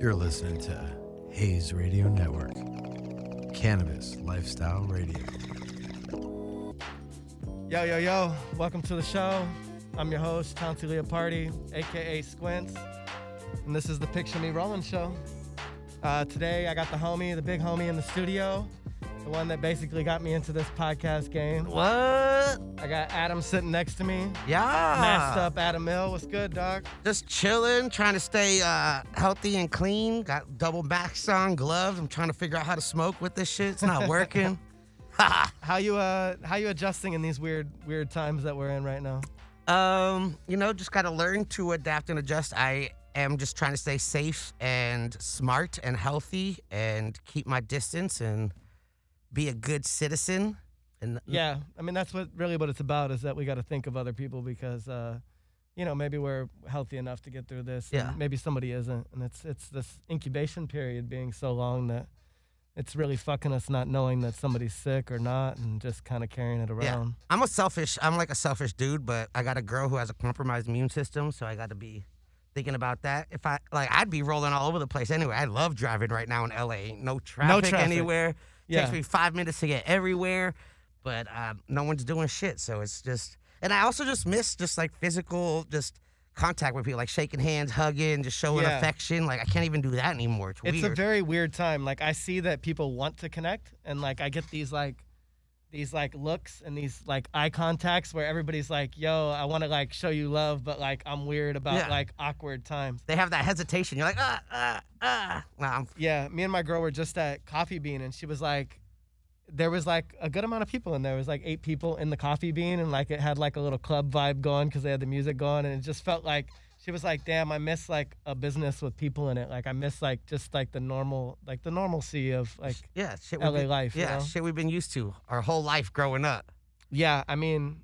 You're listening to Hayes Radio Network, Cannabis Lifestyle Radio. Yo, yo, yo, welcome to the show. I'm your host, Chauncey Leopardi, aka Squints, and this is the Picture Me Rolling Show. Uh, today, I got the homie, the big homie in the studio, the one that basically got me into this podcast game. What? I got Adam sitting next to me. Yeah. Masked up Adam Mill. What's good, dog? Just chilling, trying to stay uh, healthy and clean. Got double masks on, gloves. I'm trying to figure out how to smoke with this shit. It's not working. How you uh how you adjusting in these weird weird times that we're in right now? um, you know, just got to learn to adapt and adjust. I am just trying to stay safe and smart and healthy and keep my distance and be a good citizen. And Yeah, I mean that's what really what it's about is that we got to think of other people because uh, you know maybe we're healthy enough to get through this. and Yeah. maybe somebody isn't, and it's it's this incubation period being so long that it's really fucking us not knowing that somebody's sick or not, and just kind of carrying it around. Yeah. I'm a selfish, I'm like a selfish dude, but I got a girl who has a compromised immune system, so I got to be thinking about that. If I, like, I'd be rolling all over the place anyway. I love driving right now in LA. Ain't No traffic, traffic. anywhere. Yeah. Takes me five minutes to get everywhere, but um, no one's doing shit, so it's just, and I also just miss just like physical, just contact with people, like shaking hands, hugging, just showing Yeah. affection. Like, I can't even do that anymore. It's, It's weird. a very weird time. Like I see that people want to connect, and like I get these like these like looks and these like eye contacts where everybody's like, "Yo, I want to like show you love," but like I'm weird about Yeah. like awkward times. they have that hesitation. You're like, ah, ah, ah. Nah, I'm Yeah, me and my girl were just at Coffee Bean, and she was like, there was like a good amount of people in there. It was like eight people in the Coffee Bean, and like it had like a little club vibe going because they had the music going, and it just felt like she was like, damn, I miss like a business with people in it. Like I miss like just like the normal, like the normalcy of like, Yeah, shit. LA we've been- life, you know? shit we've been used to our whole life growing up. yeah. I mean,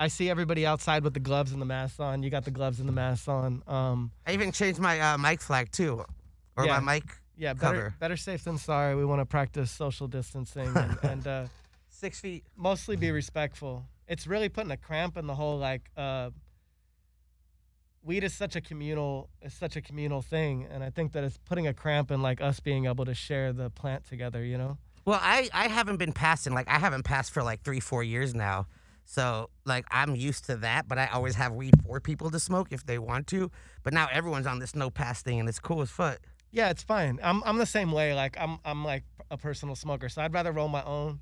I see everybody outside with the gloves and the masks on. You got the gloves and the masks on. Um, I even changed my uh, mic flag too, or Yeah. my mic yeah, better better safe than sorry. We want to practice social distancing and. and uh, six feet. mostly be respectful. It's really putting a cramp in the whole like uh weed is such a communal it's such a communal thing and I think that it's putting a cramp in like us being able to share the plant together, you know? Well, I I haven't been passing like I haven't passed for like three four years now, so like I'm used to that. But I always have weed for people to smoke if they want to. But now everyone's on this no pass thing, and it's cool as fuck. Yeah, it's fine. I'm I'm the same way. Like I'm I'm like a personal smoker, so I'd rather roll my own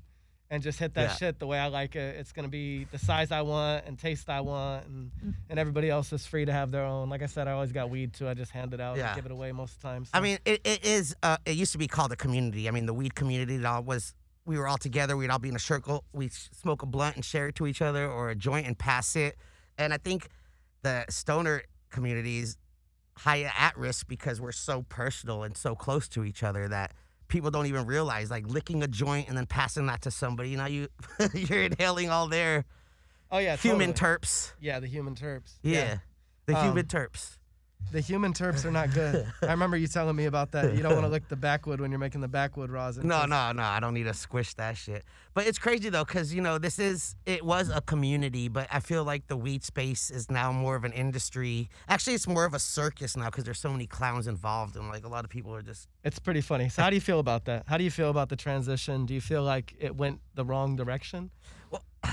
and just hit that Yeah. shit the way I like it. It's gonna be the size I want and taste I want, and and everybody else is free to have their own. Like I said, I always got weed too. I just hand it out Yeah. and give it away most of the time. I mean, it, it is. Uh, it used to be called a community. I mean, the weed community. It all was. We were all together. We'd all be in a circle. We smoke a blunt and share it to each other, or a joint and pass it. And I think the stoner community is high at risk because we're so personal and so close to each other that people don't even realize. Like licking a joint and then passing that to somebody. You know, you you're inhaling all their oh yeah, human totally. terps. Yeah, the human terps. Yeah, the Um, human terps. The human terps are not good. I remember you telling me about that. You don't want to lick the backwood when you're making the backwood rosin. No, no, no. I don't need to squish that shit. But it's crazy though, because you know this is it was a community, but I feel like the weed space is now more of an industry. Actually, it's more of a circus now because there's so many clowns involved, and like a lot of people are just. It's pretty funny. So how do you feel about that? How do you feel about the transition? Do you feel like it went the wrong direction? Well-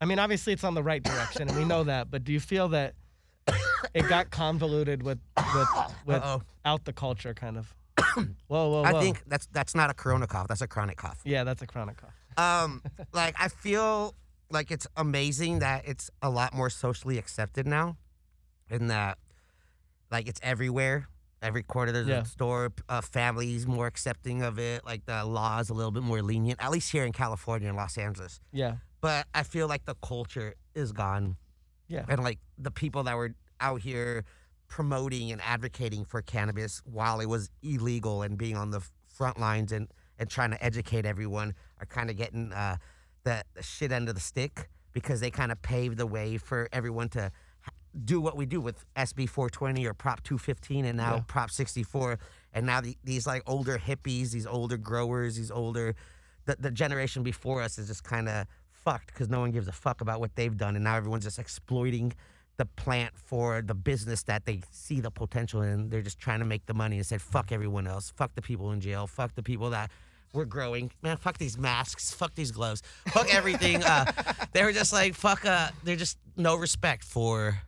I mean, obviously it's on the right direction, and we know that. But do you feel that it got convoluted with with with Uh-oh. out the culture kind of? whoa, whoa, whoa! I think that's that's not a corona cough. That's a chronic cough. yeah, that's a chronic cough. Um, like I feel like it's amazing that it's a lot more socially accepted now, and that like it's everywhere. Every quarter there's Yeah. a store. Uh, families more accepting of it. Like the law is a little bit more lenient, at least here in California and Los Angeles. Yeah, But I feel like the culture is gone, yeah, and like the people that were out here promoting and advocating for cannabis while it was illegal and being on the front lines and and trying to educate everyone are kind of getting uh, the, the shit end of the stick because they kind of paved the way for everyone to do what we do with SB 420 or Prop 215 and now Yeah. Prop 64 and now the, these like older hippies, these older growers, these older the, the generation before us is just kind of fucked because no one gives a fuck about what they've done and now everyone's just exploiting the plant for the business that they see the potential in. They're just trying to make the money and said, fuck everyone else. Fuck the people in jail. Fuck the people that were growing. Man, fuck these masks. Fuck these gloves. Fuck everything. uh, they were just like, fuck, uh, they're just no respect for,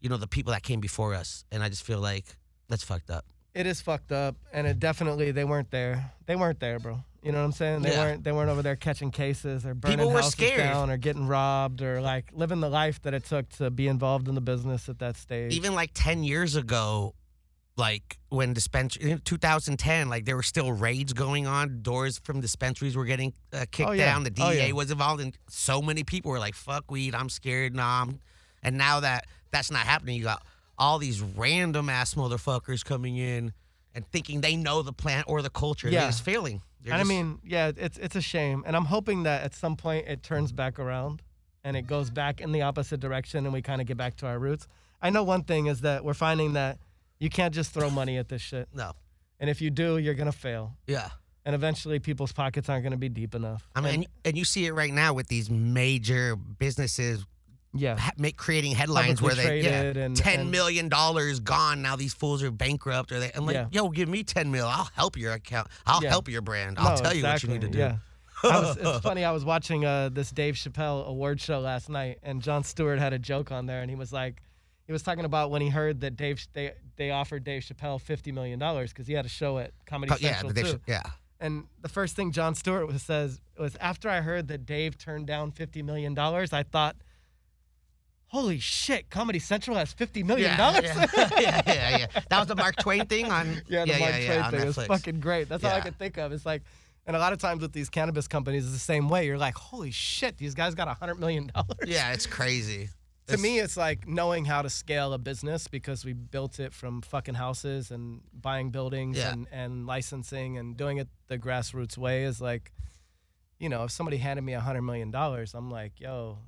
you know, the people that came before us. And I just feel like that's fucked up. It is fucked up, and it definitely they weren't there. They weren't there, bro. You know what I'm saying? They Yeah. weren't. They weren't over there catching cases or burning People were houses scared. down or getting robbed or like living the life that it took to be involved in the business at that stage. even like 10 years ago like when dispensary in 2010 like there were still raids going on doors from dispensaries were getting uh, kicked Oh, yeah. down the Oh, DEA yeah. was involved and so many people were like fuck weed I'm scared nah I'm... and now that that's not happening you got all these random ass motherfuckers coming in and thinking they know the plant or the culture. Yeah. they're just failing. They're and I mean, yeah, it's it's a shame, and I'm hoping that at some point it turns back around, and it goes back in the opposite direction, and we kind of get back to our roots. I know one thing is that we're finding that you can't just throw money at this shit, no. And if you do, you're gonna fail, yeah. And eventually people's pockets aren't gonna be deep enough. I mean, and, and you see it right now with these major businesses yeah, ha- make creating headlines Publicly where they yeah, and- ten and- million dollars gone. Now these fools are bankrupt. Or they? I'm like, Yeah. yo, give me ten mil. I'll help your account. I'll Yeah. help your brand. I'll No, tell you what you need to do. exactly, Yeah. Was, it's funny. I was watching uh, this Dave Chappelle award show last night, and Jon Stewart had a joke on there, and he was like, he was talking about when he heard that Dave they they offered Dave Chappelle fifty million dollars because he had a show at Comedy Oh, yeah, Central they too. yeah. And the first thing Jon Stewart was says was after I heard that Dave turned down fifty million dollars, I thought, holy shit, Comedy Central has fifty million dollars. yeah, yeah, yeah, yeah. That was the Mark Twain thing on. Yeah, the yeah, Mark yeah, Twain yeah, thing is Netflix. fucking great. That's all I Yeah. could think of. It's like, and a lot of times with these cannabis companies, it's the same way. You're like, holy shit, these guys got a hundred million dollars. Yeah, it's crazy. To It's- me, it's like knowing how to scale a business because we built it from fucking houses and buying buildings Yeah. and, and licensing and doing it the grassroots way is like, you know, if somebody handed me a hundred million dollars, I'm like, yo,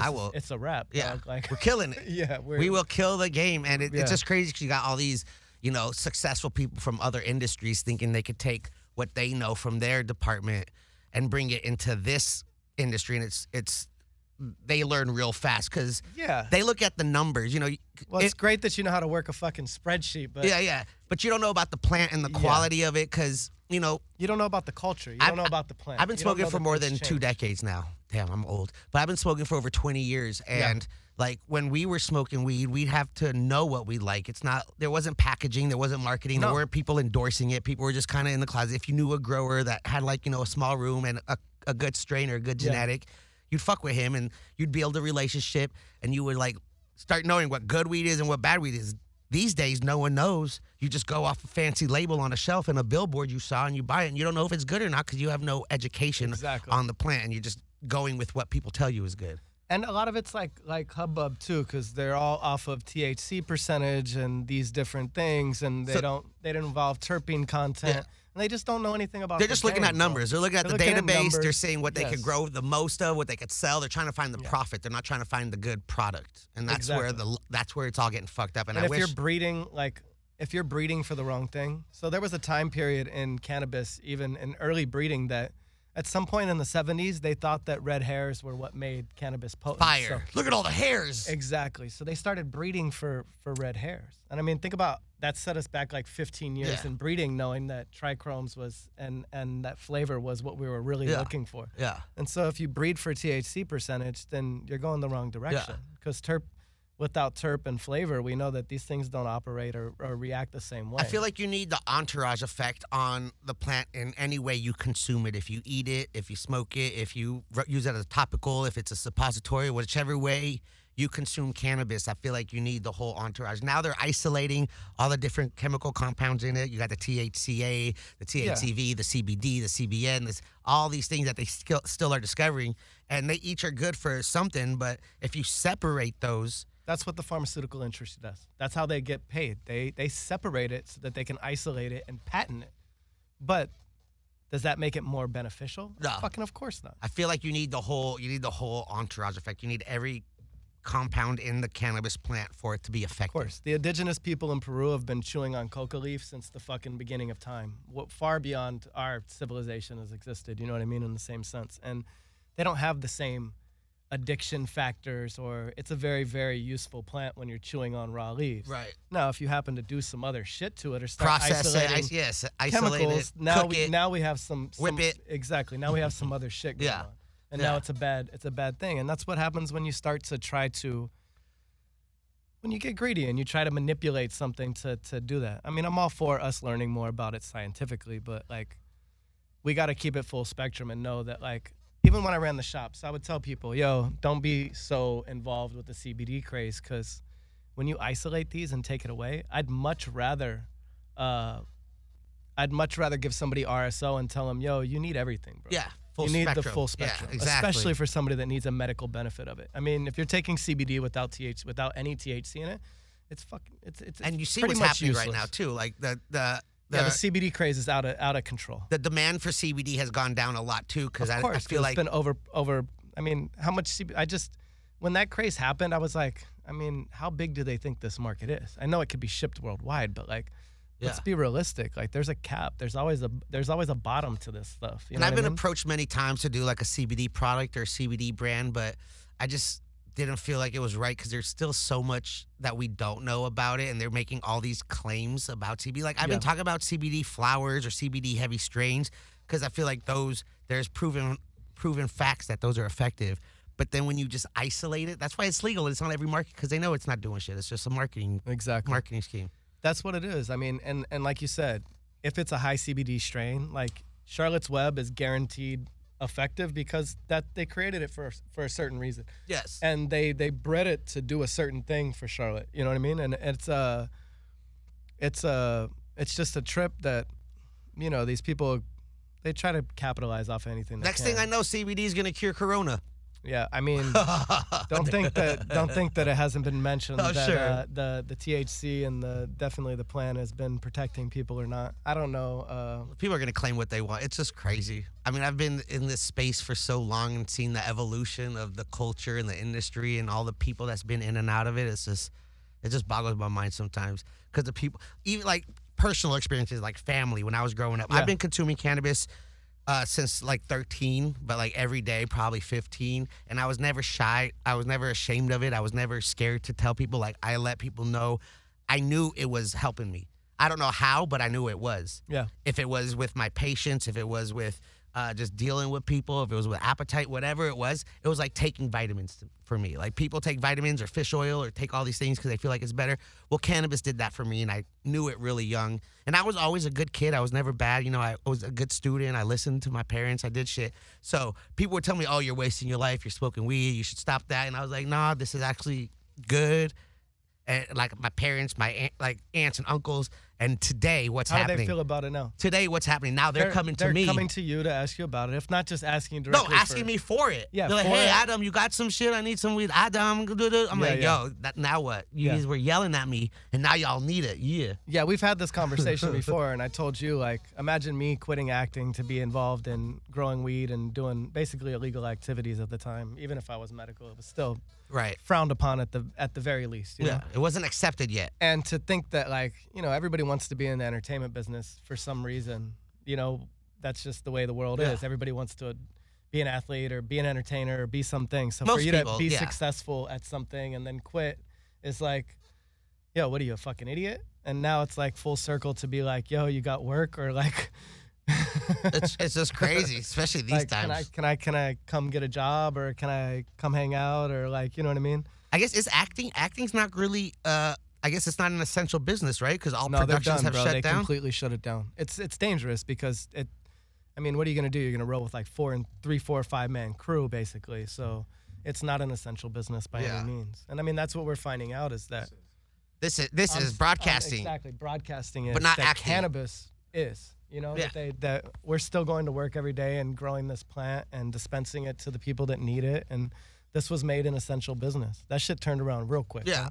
I is- will- it's a wrap. yeah, dog. Like, we're killing it. yeah, we're, we will kill the game, and it, Yeah. it's just crazy because you got all these, you know, successful people from other industries thinking they could take what they know from their department and bring it into this industry, and it's it's they learn real fast because Yeah. they look at the numbers. You know, Well, it- it's great that you know how to work a fucking spreadsheet, but yeah, yeah, but you don't know about the plant and the Yeah. quality of it because you know you don't know about the culture. You I've- don't know about the plant. I've been You smoking for more than two decades now. Damn, I'm old. But I've been smoking for over 20 years. Yeah. And like when we were smoking weed, we'd have to know what we like. It's not, there wasn't packaging, there wasn't marketing, there weren't people endorsing it. People were just kind of in the closet. If you knew a grower that had like, you know, a small room and a, a good strain or a good Yeah. You'd fuck with him and you'd build a relationship and you would like start knowing what good weed is and what bad weed is. These days, no one knows. You just go off a fancy label on a shelf and a billboard you saw and you buy it and you don't know if it's good or not because you have no education Exactly. on the plant and you're just going with what people tell you is good. And a lot of it's like like hubbub too, because they're all off of THC percentage and these different things, and they So- don't they don't involve terpene content, Yeah. And they just don't know anything about. They're just looking at numbers. They're looking at the looking at database. They're seeing what they Yes. could grow the most of, what they could sell. They're trying to find the Yeah. profit. They're not trying to find the good product. And that's where Exactly. the that's where it's all getting fucked up. And, And I if wish you're breeding like if you're breeding for the wrong thing, so there was a time period in cannabis, even in early breeding, that at some point in the 70s they thought that red hairs were what made cannabis potent. fire. So- Look at all the hairs. Exactly. So they started breeding for for red hairs. And I mean, think about that set us back like 15 years Yeah. in breeding, knowing that trichomes was and and that flavor was what we were really Yeah. looking for. Yeah. And so if you breed for THC percentage, then you're going the wrong direction. Because terp, without terp and flavor, we know that these things don't operate or, or react the same way. I feel like you need the entourage effect on the plant in any way you consume it. If you eat it, if you smoke it, if you use it as a topical, if it's a suppository, whichever way you consume cannabis, I feel like you need the whole entourage. Now they're isolating all the different chemical compounds in it. You got the THCA, the THCV, the CBD, the CBN, this, all these things that they still, still are discovering. And they each are good for something, but if you separate those, That's what the pharmaceutical industry does. That's how they get paid. They they separate it so that they can isolate it and patent it. But does that make it more beneficial? No. Fucking of course not. I feel like you need the whole you need the whole entourage effect. You need every compound in the cannabis plant for it to be effective. Of course. The indigenous people in Peru have been chewing on coca leaf since the fucking beginning of time. What far beyond our civilization has existed, you know what I mean, in the same sense. And they don't have the same addiction factors or it's a very very useful plant when you're chewing on raw leaves. Right. Now, if you happen to do some other shit to it or start Process it. isolating Is, yes. Isolate chemicals, it. now cook we it. now we have some, whip some- it. exactly. Now we have some other shit going Yeah. on, and now Yeah. it's a bad it's a bad thing, and that's what happens when you start to try to when you get greedy and you try to manipulate something to to do that. I mean, I'm all for us learning more about it scientifically, but like we got to keep it full spectrum and know that like even when I ran the shops, I would tell people, "Yo, don't be so involved with the CBD craze cuz when you isolate these and take it away, I'd much rather uh I'd much rather give somebody RSO and tell them, "Yo, you need everything, bro." yeah. Full you need spectrum. the full Yeah, spectrum, exactly. especially for somebody that needs a medical benefit of it. I mean, if you're taking CBD without TH without any THC in it, it's fucking it's it's, and you see what's happening right now too. Like the the, yeah, the CBD craze is out of out of control. the demand for CBD has gone down a lot too because of I, course, I feel like it's been over over. I mean, how much CBD? I just when that craze happened, I was like, I mean, how big do they think this market is? I know it could be shipped worldwide, but like. Let's be realistic. Like, there's a cap. There's always a there's always a bottom to this stuff. You and I've I been mean? approached many times to do like a CBD product or a CBD brand, but I just didn't feel like it was right because there's still so much that we don't know about it, and they're making all these claims about CBD. Like I've Yeah. been talking about CBD flowers or CBD heavy strains because I feel like those there's proven proven facts that those are effective. But then when you just isolate it, that's why it's legal. It's on every market because they know it's not doing shit. It's just a marketing exactly. marketing scheme. That's what it is. I mean, and and like you said, if it's a high CBD strain, like Charlotte's Web is guaranteed effective because that they created it for for a certain reason, Yes. and they they bred it to do a certain thing for Charlotte. You know what I mean? And it's a, it's a, it's just a trip that, you know, these people, they try to capitalize off anything. Next thing I know, CBD is gonna cure Corona. Yeah, I mean. don't think that don't think that it hasn't been mentioned Oh, that sure. uh, the the THC and the definitely the plan has been protecting people or not. I don't know. Uh, people are going to claim what they want. It's just crazy. I mean, I've been in this space for so long and seen the evolution of the culture and the industry and all the people that's been in and out of it. It's just, it just boggles my mind sometimes because the people, even like personal experiences, like family. When I was growing up, Yeah. I've been consuming cannabis uh, since like 13, but like every day, probably 15. And I was never shy. I was never ashamed of it. I was never scared to tell people. Like I let people know. I knew it was helping me. I don't know how, but I knew it was yeah, if it was with my patients, if it was with uh, just dealing with people, if it was with appetite, whatever it was, it was like taking vitamins to, for me. Like people take vitamins or fish oil or take all these things because they feel like it's better. Well, cannabis did that for me, and I knew it really young. And I was always a good kid. I was never bad. You know, I was a good student. I listened to my parents. I did shit. So people would tell me, "Oh, you're wasting your life. You're smoking weed. You should stop that." And I was like, "Nah, this is actually good." And like my parents, my aunt, like aunts and uncles. And today, what's happening. how do they feel about it now? today what's happening now they're, coming to me. they're me coming to you to ask you about it. If not, just asking directly. no asking for, me for it Yeah, they're like hey it. adam you got some shit i need some weed adam i'm Yeah, like yeah. yo that, now what you Yeah. guys were yelling at me and now y'all need it yeah Yeah, we've had this conversation before, and I told you like, imagine me quitting acting to be involved in growing weed and doing basically illegal activities at the time. Even if I was medical, it was still right frowned upon at the at the very least. You know? yeah it wasn't accepted yet and to think that like you know everybody wants to be in the entertainment business for some reason you know that's just the way the world Yeah. is everybody wants to be an athlete or be an entertainer or be something so for you people, to be yeah. successful at something and then quit is like yo what are you a fucking idiot and now it's like full circle to be like yo you got work or like it's, it's just crazy especially these like, times can I can I can I come get a job or can I come hang out or like you know what I mean? I guess it's acting acting's not really uh i guess it's not an essential business right because all no, productions done, have bro. shut they down completely shut it down. It's it's dangerous because it. I mean, what are you gonna do? You're gonna roll with like four and three, four, five man crew basically. So it's not an essential business by Yeah. any means. And I mean, that's what we're finding out is that this is this is on- broadcasting exactly, broadcasting is But not acting. cannabis is. You know Yeah. that they that we're still going to work every day and growing this plant and dispensing it to the people that need it. And this was made an essential business. That shit turned around real quick. yeah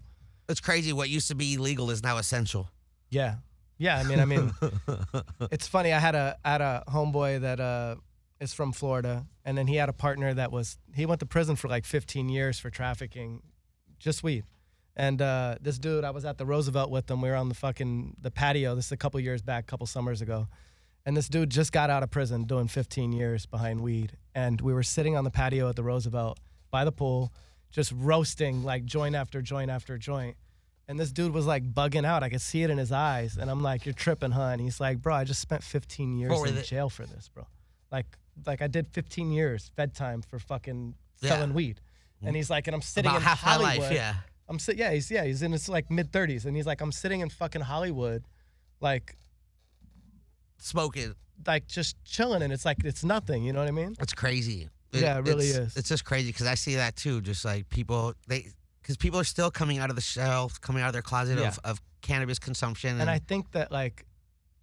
it's crazy what used to be illegal is now essential Yeah. Yeah, I mean, I mean, it's funny. I had a I had a homeboy that uh is from Florida, and then he had a partner that was he went to prison for like 15 years for trafficking, just weed. And uh, this dude, I was at the Roosevelt with him. We were on the fucking the patio. This is a couple years back, a couple summers ago, and this dude just got out of prison doing 15 years behind weed. And we were sitting on the patio at the Roosevelt, by the pool, just roasting like joint after joint after joint. And this dude was like bugging out. I could see it in his eyes. And I'm like, You're tripping, huh? And he's like, Bro, I just spent 15 years in jail for this, bro. Like, like I did 15 years fed time for fucking Yeah. selling weed. And he's like, and I'm sitting About in half my Hollywood. life, yeah. I'm sit yeah, he's yeah, he's in his like mid 30s and he's like I'm sitting in fucking Hollywood like Smoking. like just chilling and it's like it's nothing, you know what I mean? It's crazy. Yeah, it really it's, is. It's just crazy because I see that too. Just like people, they because people are still coming out of the shelf, coming out of their closet Yeah. of, of cannabis consumption. And I think that like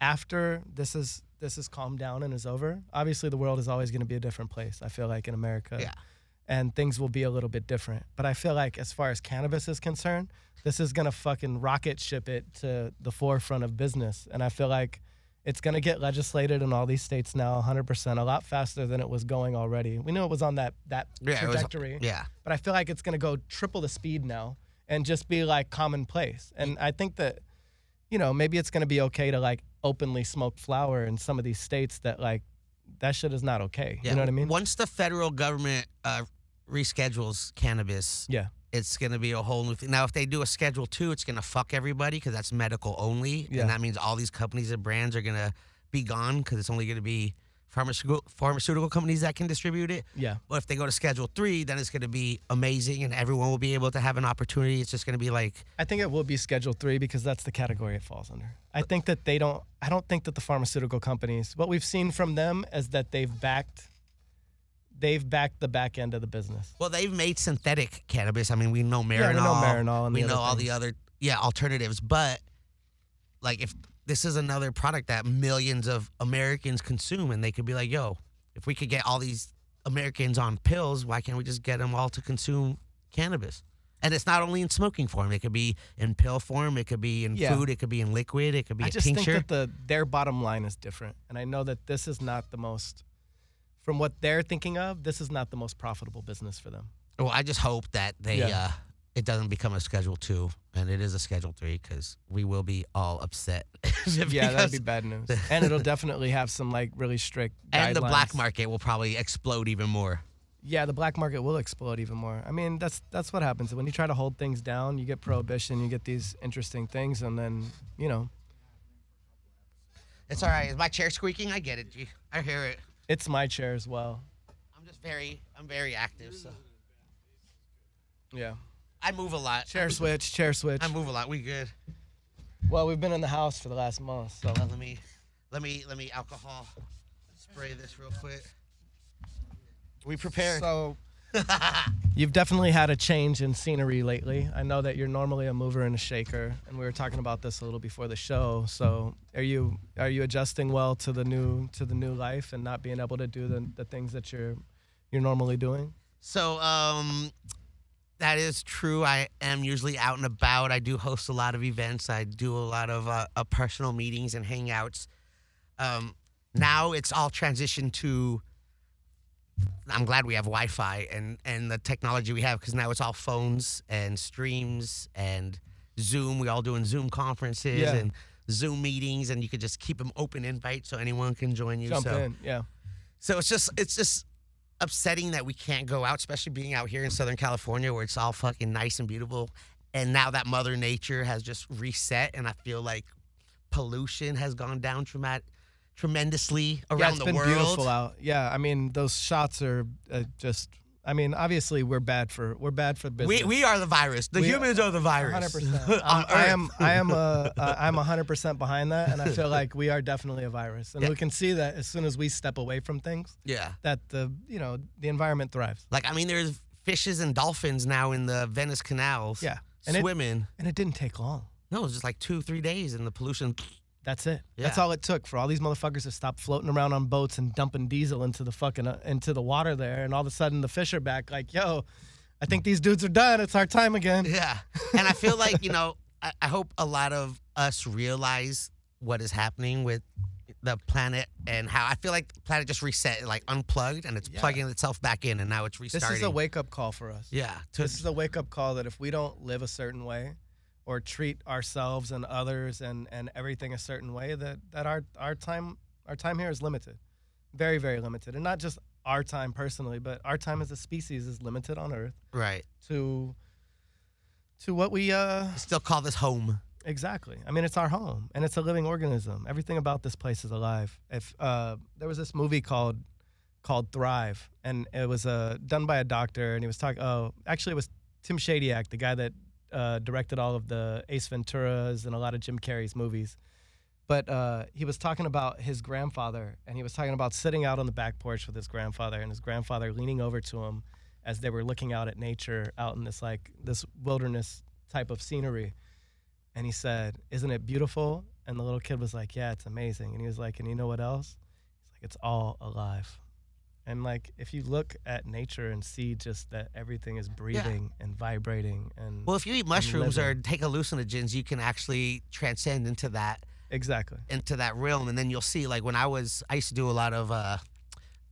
after this is this is calmed down and is over, obviously the world is always going to be a different place. I feel like in America. Yeah. And things will be a little bit different. But I feel like as far as cannabis is concerned, this is going to fucking rocket ship it to the forefront of business. And I feel like it's going to get legislated in all these states now 100% a lot faster than it was going already. We knew it was on that that yeah, it was- trajectory yeah, but I feel like it's going to go triple the speed now and just be like commonplace. And I think that, you know, maybe it's going to be okay to like openly smoke flower in some of these states that like that shit is not okay. yeah. You know what I mean? Once the federal government uh, reschedules cannabis, Yeah. It's gonna be a whole new thing. Now, if they do a Schedule Two, it's gonna fuck everybody because that's medical only, Yeah. and that means all these companies and brands are gonna be gone because it's only gonna be pharmaceutical pharmaceutical companies that can distribute it. Yeah. But if they go to Schedule Three, then it's gonna be amazing, and everyone will be able to have an opportunity. It's just gonna be like, I think it will be Schedule Three because that's the category it falls under. I think that they don't. I don't think that the pharmaceutical companies. What we've seen from them is that they've backed. They've backed the back end of the business. well, they've made synthetic cannabis. I mean, we know Marinol, Yeah, we know Marinol and we know all the other yeah alternatives, but like if this is another product that millions of Americans consume, and they could be like, yo, if we could get all these Americans on pills, why can't we just get them all to consume cannabis? And it's not only in smoking form; it could be in pill form, it could be in Yeah. food, it could be in liquid, it could be I a just tincture. think that the their bottom line is different, and I know that this is not the most, from what they're thinking of, this is not the most profitable business for them. Well, I just hope that they Yeah. uh, it doesn't become a Schedule Two, and it is a Schedule Three, because we will be all upset. yeah, that'd be bad news, and it'll definitely have some like really strict. And the black market will probably explode even more. Yeah, the black market will explode even more. I mean, that's that's what happens when you try to hold things down. You get prohibition, you get these interesting things, and then you know, It's all right. Is my chair squeaking? I get it, G. I hear it. It's my chair as well. I'm just very, I'm very active, so Yeah, I move a lot. chair switch, chair switch. I move a lot. We good. Well, we've been in the house for the last month, so let me, let me, let me alcohol spray this real quick. We prepared. So you've definitely had a change in scenery lately. I know that you're normally a mover and a shaker, and we were talking about this a little before the show. So are you are you adjusting well to the new to the new life and not being able to do the, the things that you're you're normally doing? So, um, that is true. I am usually out and about. I do host a lot of events. I do a lot of uh, uh, personal meetings and hangouts. Um, now it's all transitioned to. I'm glad we have Wi-Fi and and the technology we have because now it's all phones and streams and Zoom. We all doing Zoom conferences Yeah. and Zoom meetings, and you could just keep them open invite so anyone can join you. Jump so. in, yeah. So it's just it's just upsetting that we can't go out, especially being out here in Southern California where it's all fucking nice and beautiful. And now that Mother Nature has just reset, and I feel like pollution has gone down tremat- tremendously around yeah, it's the been world. beautiful out. Yeah, I mean those shots are uh, just. I mean, obviously we're bad for we're bad for business. We, we are the virus. The We- humans are the virus. Hundred percent. on I am. I am. Uh, uh, I'm hundred percent behind that, and I feel like we are definitely a virus, and Yeah. we can see that as soon as we step away from things, Yeah. that the you know the environment thrives. Like I mean, there's fishes and dolphins now in the Venice canals. Yeah, and it Swimming. and it didn't take long. no, it was just like two, three days, and the pollution. That's it. That's all it took for all these motherfuckers to stop floating around on boats and dumping diesel into the fucking uh, into the water there, and all of a sudden the fish are back. Like, yo, I think these dudes are done. It's our time again. Yeah. And I feel like, you know, I, I hope a lot of us realize what is happening with the planet and how I feel like the planet just reset, like unplugged, and it's Yeah. plugging itself back in, and now it's restarting. This is a wake up call for us. yeah. To, This is a wake up call that if we don't live a certain way or treat ourselves and others and, and everything a certain way, that, that our, our time our time here is limited. Very, very limited. And not just our time personally, but our time as a species is limited on Earth Right. to to what we uh Still call this home. exactly. I mean, it's our home and it's a living organism. Everything about this place is alive. If uh there was this movie called called Thrive and it was uh done by a doctor and he was talking oh, actually it was Tim Shadyac, the guy that uh, directed all of the Ace Venturas and a lot of Jim Carrey's movies. But uh, he was talking about his grandfather, and he was talking about sitting out on the back porch with his grandfather, and his grandfather leaning over to him as they were looking out at nature, out in this like this wilderness type of scenery. And he said, "Isn't it beautiful?" And the little kid was like, "Yeah, it's amazing." And he was like, "And you know what else?" He's like, "It's all alive." And like, if you look at nature and see just that everything is breathing and vibrating, and Well, if you eat mushrooms or take hallucinogens, you can actually transcend into that exactly, into that realm, and then you'll see. Like when I was, I used to do a lot of. uh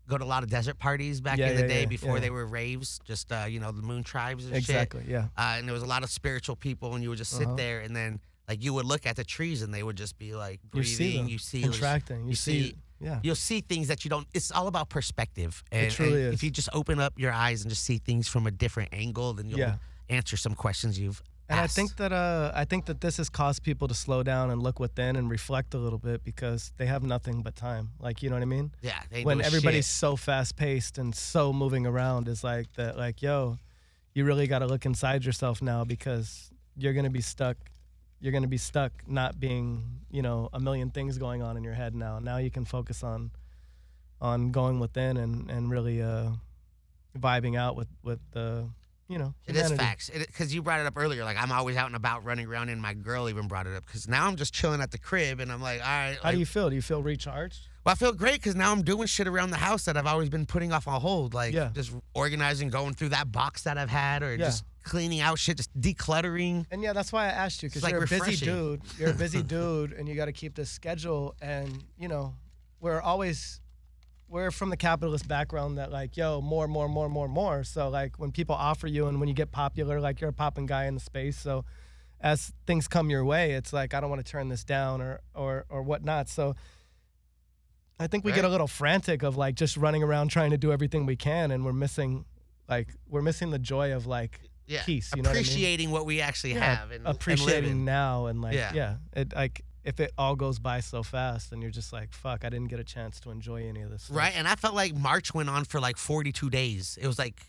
Go to a lot of desert parties back Yeah, in the yeah, day yeah, before yeah. they were raves, just uh, you know the moon tribes and shit. exactly, yeah. uh, and there was a lot of spiritual people, and you would just sit Uh-huh. there, and then like you would look at the trees, and they would just be like You breathing. see them you see contracting. You, you see, see- yeah, you'll see things that you don't. It's all about perspective, and, truly and is. if you just open up your eyes and just see things from a different angle, then you'll Yeah. answer some questions you've. And I think that uh, I think that this has caused people to slow down and look within and reflect a little bit because they have nothing but time. Like you know what I mean? yeah, they when everybody's shit. so fast paced and so moving around is like that. Like yo, you really got to look inside yourself now because you're gonna be stuck. You're gonna be stuck not being you know a million things going on in your head now. Now you can focus on on going within and and really uh, vibing out with with the you know It is facts. Because you brought it up earlier. Like, I'm always out and about running around, and my girl even brought it up. Because now I'm just chilling at the crib, and I'm like, all right. How like, do you feel? Do you feel recharged? Well, I feel great because now I'm doing shit around the house that I've always been putting off on hold. Like, Yeah. just organizing, going through that box that I've had, or Yeah. just cleaning out shit, just decluttering. And yeah, that's why I asked you because It's, like, you're a busy refreshing. dude. You're a busy dude, and you got to keep this schedule. And you know, we're always we're from the capitalist background that like, yo, more, more, more, more, more. So like, when people offer you, and when you get popular, like you're a popping guy in the space. So as things come your way, it's like I don't want to turn this down or or or whatnot. So. I think we get a Right. little frantic of like just running around trying to do everything we can, and we're missing, like, we're missing the joy of like Yeah. Peace, you know what I mean? Appreciating what we actually Yeah, have and appreciating and now and like Yeah. yeah. it like if it all goes by so fast and you're just like fuck I didn't get a chance to enjoy any of this stuff. Right. And I felt like March went on for like 42 days. It was like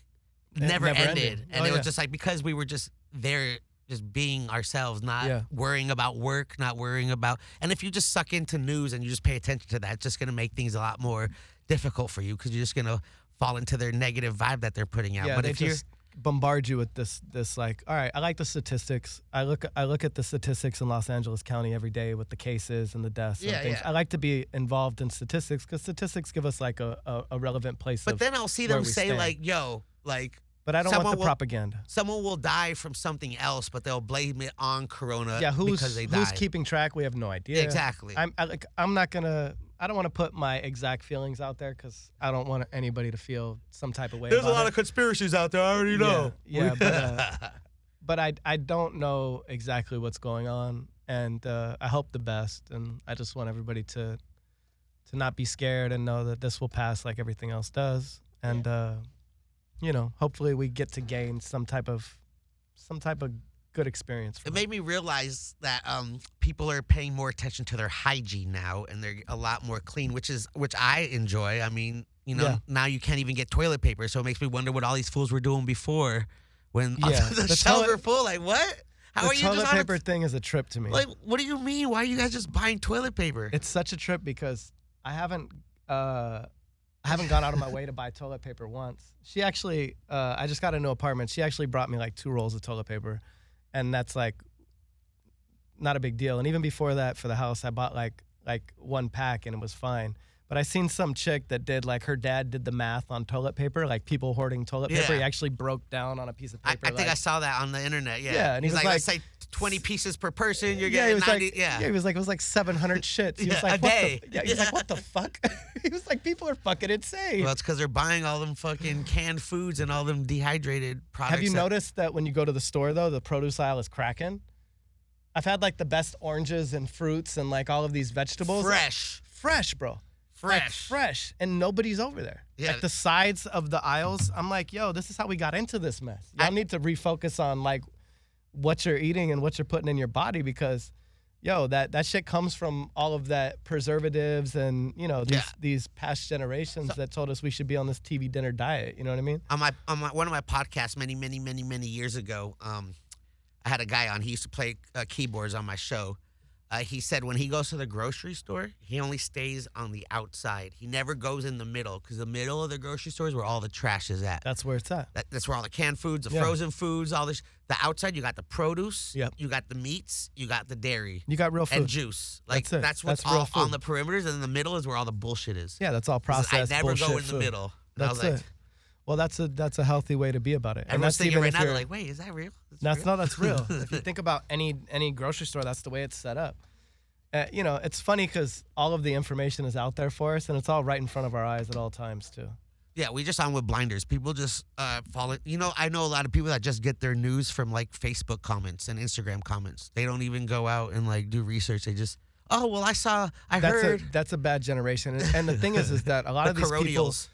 It never, never ended. ended. And Oh, it was yeah. just like because we were just there, just being ourselves, not Yeah. worrying about work, not worrying about. And if you just suck into news and you just pay attention to that, it's just going to make things a lot more difficult for you because you're just going to fall into their negative vibe that they're putting out. yeah but if you're. just bombard you with this this like all right I like the statistics I look I look at the statistics in Los Angeles County every day with the cases and the deaths Yeah, and things yeah. I like to be involved in statistics because statistics give us like a, a, a relevant place But then I'll see them say, stand. like, yo, like, but I don't someone want the will- propaganda someone will die from something else, but they'll blame it on Corona yeah who's because they who's keeping track we have no idea Exactly. I'm I, like I'm not gonna. I don't want to put my exact feelings out there because I don't want anybody to feel some type of way. about. There's a lot of conspiracies out there. I already Yeah, yeah, but, uh, but I I don't know exactly what's going on, and uh, I hope the best, and I just want everybody to to not be scared and know that this will pass like everything else does, and uh, you know, hopefully we get to gain some type of some type of good experience. It From made me realize that um, people are paying more attention to their hygiene now, and they're a lot more clean, which is which I enjoy. I mean, you know, Yeah. now you can't even get toilet paper, so it makes me wonder what all these fools were doing before, when Yeah, the, the shelves toilet- were full. Like what? How the are you toilet just on a- paper thing is a trip to me. like, what do you mean? Why are you guys just buying toilet paper? It's such a trip because I haven't uh I haven't gone out of my way to buy toilet paper once. She actually uh I just got a new apartment. She actually brought me like two rolls of toilet paper and that's like not a big deal. And even before that for the house I bought like like one pack and it was fine. But I seen some chick that did like her dad did the math on toilet paper, like people hoarding toilet paper. Yeah. He actually broke down on a piece of paper. I think like, I saw that on the internet. Yeah, Yeah, and he he's like, let's say twenty pieces per person. You're yeah, getting was 90. like, yeah. he was like, it was like 700 shits. He Yeah, was like, a what day. The, yeah, he was like, what the fuck? he was like, people are fucking insane. Well, it's because they're buying all them fucking canned foods and all them dehydrated products. Have you that- noticed that when you go to the store though, the produce aisle is cracking? I've had like the best oranges and fruits and like all of these vegetables. fresh? Fresh, bro. like Fresh. fresh, and nobody's over there. Yeah. Like the sides of the aisles, I'm like, yo, this is how we got into this mess. Y'all I- need to refocus on like what you're eating and what you're putting in your body because, yo, that that shit comes from all of that preservatives and you know these Yeah. these past generations that told us we should be on this TV dinner diet. You know what I mean? on my on my one of my podcasts many many many many years ago um i had a guy on he used to play uh, keyboards on my show uh, he said when he goes to the grocery store he only stays on the outside he never goes in the middle because the middle of the grocery store is where all the trash is at That's where it's at. that, that's where all the canned foods the Yeah. frozen foods all this the outside you got the produce Yep. you got the meats you got the dairy You got real food. and juice like That's it. that's what's That's all on the perimeters and in the middle is where all the bullshit is yeah, that's all processed. i never go in the middle and That's was like, it. Well, that's a that's a healthy way to be about it. And everyone's that's thinking even right now they're like wait is that real That's That's real? no, that's real. if you think about any any grocery store, that's the way it's set up. Uh, you know, it's funny because all of the information is out there for us, and it's all right in front of our eyes at all times too. Yeah, we just on with blinders. People just uh, follow. You know, I know a lot of people that just get their news from like Facebook comments and Instagram comments. They don't even go out and like do research. They just, oh well, I saw, I That's heard. a that's a bad generation. And, and the thing is, is that a lot the of these people, coronials.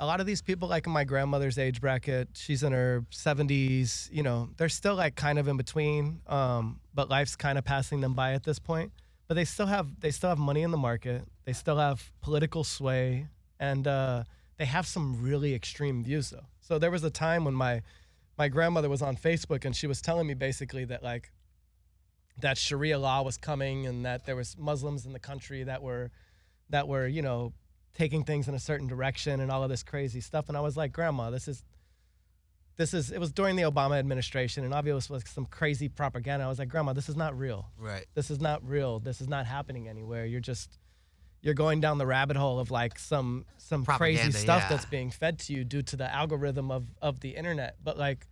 A lot of these people, like in my grandmother's age bracket, she's in her 70s. You know, they're still like kind of in between, um, but life's kind of passing them by at this point. But they still have they still have money in the market. They still have political sway, and uh, they have some really extreme views though. So there was a time when my my grandmother was on Facebook and she was telling me basically that like that Sharia law was coming and that there was Muslims in the country that were that were you know taking things in a certain direction and all of this crazy stuff. And I was like, Grandma, this is this is it was during the Obama administration and obviously was some crazy propaganda. I was like, Grandma, this is not real. Right. This is not real. This is not happening anywhere. You're just you're going down the rabbit hole of like some some crazy stuff yeah. that's being fed to you due to the algorithm of of the internet. But like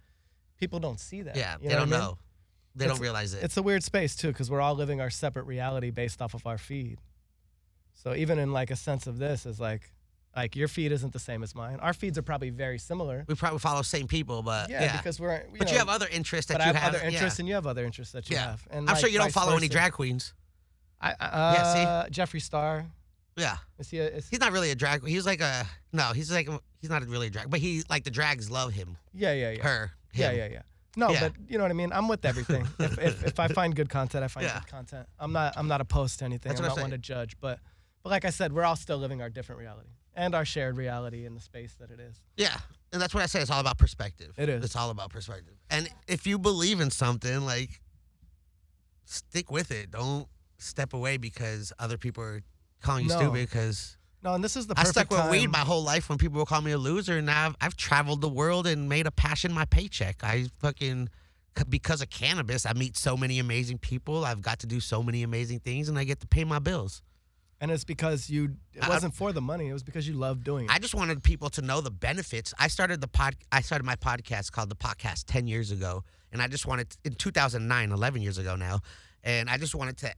people don't see that. Yeah, You they don't I mean? know. They It's- don't realize it. It's a weird space too, because we're all living our separate reality based off of our feed. So even in like a sense of this, is like, like your feed isn't the same as mine. Our feeds are probably very similar. we probably follow same people, but yeah, yeah. because we're. You but know, you have other interests that you I have, other yeah. interests, and you have other interests that you Yeah. have. And I'm like, sure you don't follow any drag queens. I, uh, Yeah, see? Jeffree Star. Yeah, Is he? A, is, he's not really a drag. He's like a no. He's like he's not really a drag, but he like the drags love him. yeah, yeah, yeah. Her. Yeah, him. yeah, yeah. No, Yeah. but you know what I mean. I'm with everything. if, if, if I find good content, I find Yeah. good content. I'm not I'm not opposed to anything. That's I'm not one to judge. But but like I said, we're all still living our different reality and our shared reality in the space that it is. Yeah, and that's what I say. It's all about perspective. It is. It's all about perspective. And if you believe in something, like stick with it. Don't step away because other people are calling you No. stupid. Because No, and this is the I stuck with time. weed my whole life when people would call me a loser, and now I've, I've traveled the world and made a passion my paycheck. I fucking because of cannabis, I meet so many amazing people. I've got to do so many amazing things, and I get to pay my bills. And it's because you. It wasn't for the money. It was because you loved doing it. I just wanted people to know the benefits. I started the pod. I started my podcast called the podcast ten years ago, and I just wanted in 2009, 11 years ago now, and I just wanted to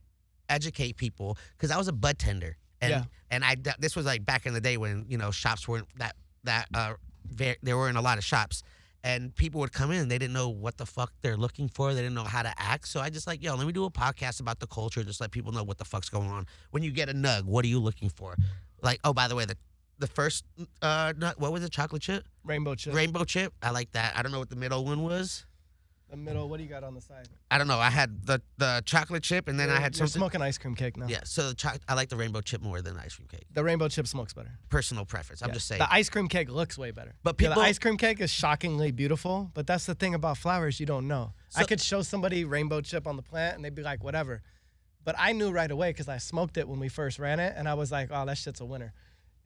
educate people because I was a bud tender, and Yeah. and I this was like back in the day when you know shops weren't that that uh there weren't a lot of shops. And people would come in, they didn't know what the fuck they're looking for. They didn't know how to act. So I just like, yo, let me do a podcast about the culture. Just let people know what the fuck's going on. When you get a nug, what are you looking for? Like, oh, by the way, the the first uh nut, what was it? Chocolate chip, Rainbow chip. rainbow chip. I like that. I don't know what the middle one was. The middle. What do you got on the side? I don't know. I had the the chocolate chip, and then I had you're something. smoking ice cream cake now. Yeah, so the cho- I like the rainbow chip more than the ice cream cake. The rainbow chip smokes better. Personal preference. I'm Yeah. just saying. The ice cream cake looks way better. But Yeah, people- the ice cream cake is shockingly beautiful, but that's the thing about flowers you don't know. I So- could show somebody rainbow chip on the plant and they'd be like, whatever. But I knew right away because I smoked it when we first ran it, and I was like, oh, that shit's a winner.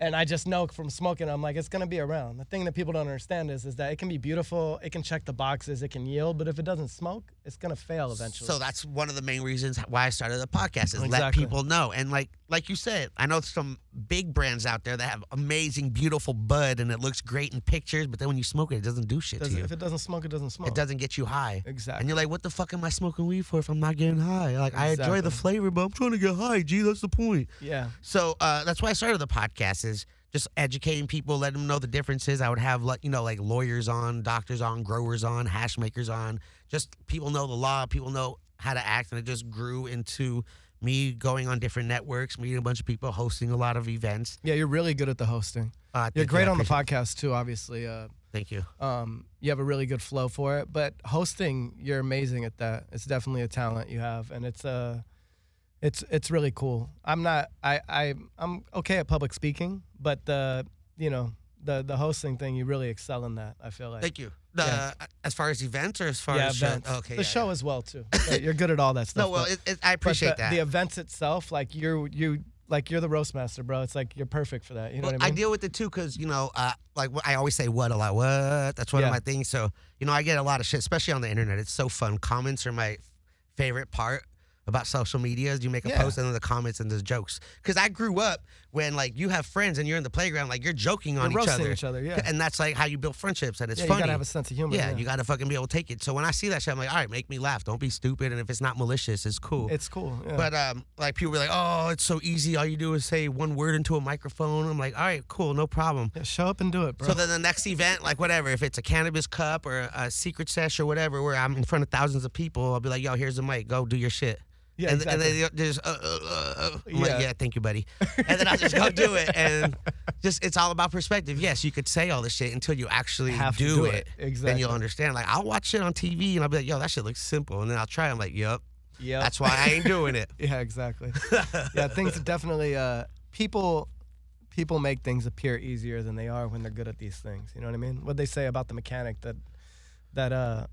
And I just know from smoking, I'm like, it's gonna be around. The thing that people don't understand is, is that it can be beautiful, it can check the boxes, it can yield, but if it doesn't smoke, it's gonna fail eventually. So that's one of the main reasons why I started the podcast is let people know. And like like you said, I know some big brands out there that have amazing, beautiful bud and it looks great in pictures, but then when you smoke it, it doesn't do shit Does to you. if it doesn't smoke, it doesn't smoke. It doesn't get you high. Exactly. And you're like, what the fuck am I smoking weed for if I'm not getting high? Like I enjoy the flavor, but I'm trying to get high. Gee, that's the point. yeah. So uh, that's why I started the podcast is just educating people, letting them know the differences. I would have like you know like lawyers on, doctors on, growers on, hash makers on. Just people know the law, people know how to act, and it just grew into me going on different networks, meeting a bunch of people, hosting a lot of events. Yeah, you're really good at the hosting. Uh, You're great you, on the podcast too. Obviously, uh, Thank you. um, you have a really good flow for it. But hosting, you're amazing at that. It's definitely a talent you have, and it's uh, it's it's really cool. I'm not I I I'm okay at public speaking, but the you know the the hosting thing, you really excel in that. I feel like. Thank you. The, Yeah. As far as events or as far yeah, as show- Okay. the yeah, show as well too. You're good at all that stuff. No, well, it, it, I appreciate the, that. The events itself, like you're you like you're the roast master, bro. It's like you're perfect for that. You know Well, what I mean? I deal with it too because you know, uh, like I always say, "What a lot, what?" That's one Yeah. of my things. So you know, I get a lot of shit, especially on the internet. It's so fun. Comments are my favorite part about social media. Is you make a Yeah. post and then the comments and the jokes. Because I grew up when like you have friends and you're in the playground, like you're joking on each roasting other, each other, yeah. and that's like how you build friendships, and it's yeah, funny. you gotta have a sense of humor. yeah, you gotta fucking be able to take it. So when I see that shit, I'm like, all right, make me laugh. Don't be stupid. And if it's not malicious, it's cool. It's cool. Yeah. But um, like people were like, "Oh, it's so easy. All you do is say one word into a microphone." I'm like, "All right, cool, no problem." yeah, show up and do it, bro. So then the next event, like whatever, if it's a cannabis cup or a secret sesh or whatever, where I'm in front of thousands of people, I'll be like, "Yo, here's the mic. Go do your shit." Yeah, and, exactly. and then they just, uh, uh, uh, uh. I'm like, Yeah. yeah, thank you, buddy. And then I'll just go do it, and just it's all about perspective. Yes, you could say all this shit until you actually Have do, do it. it. Then Exactly. you'll understand. Like I'll watch it on TV, and I'll be like, "Yo, that shit looks simple," and then I'll try. I'm like, "Yup, yeah, that's why I ain't doing it." yeah, exactly. yeah, things definitely. Uh, people, people make things appear easier than they are when they're good at these things. You know what I mean? What they say about the mechanic that, that uh,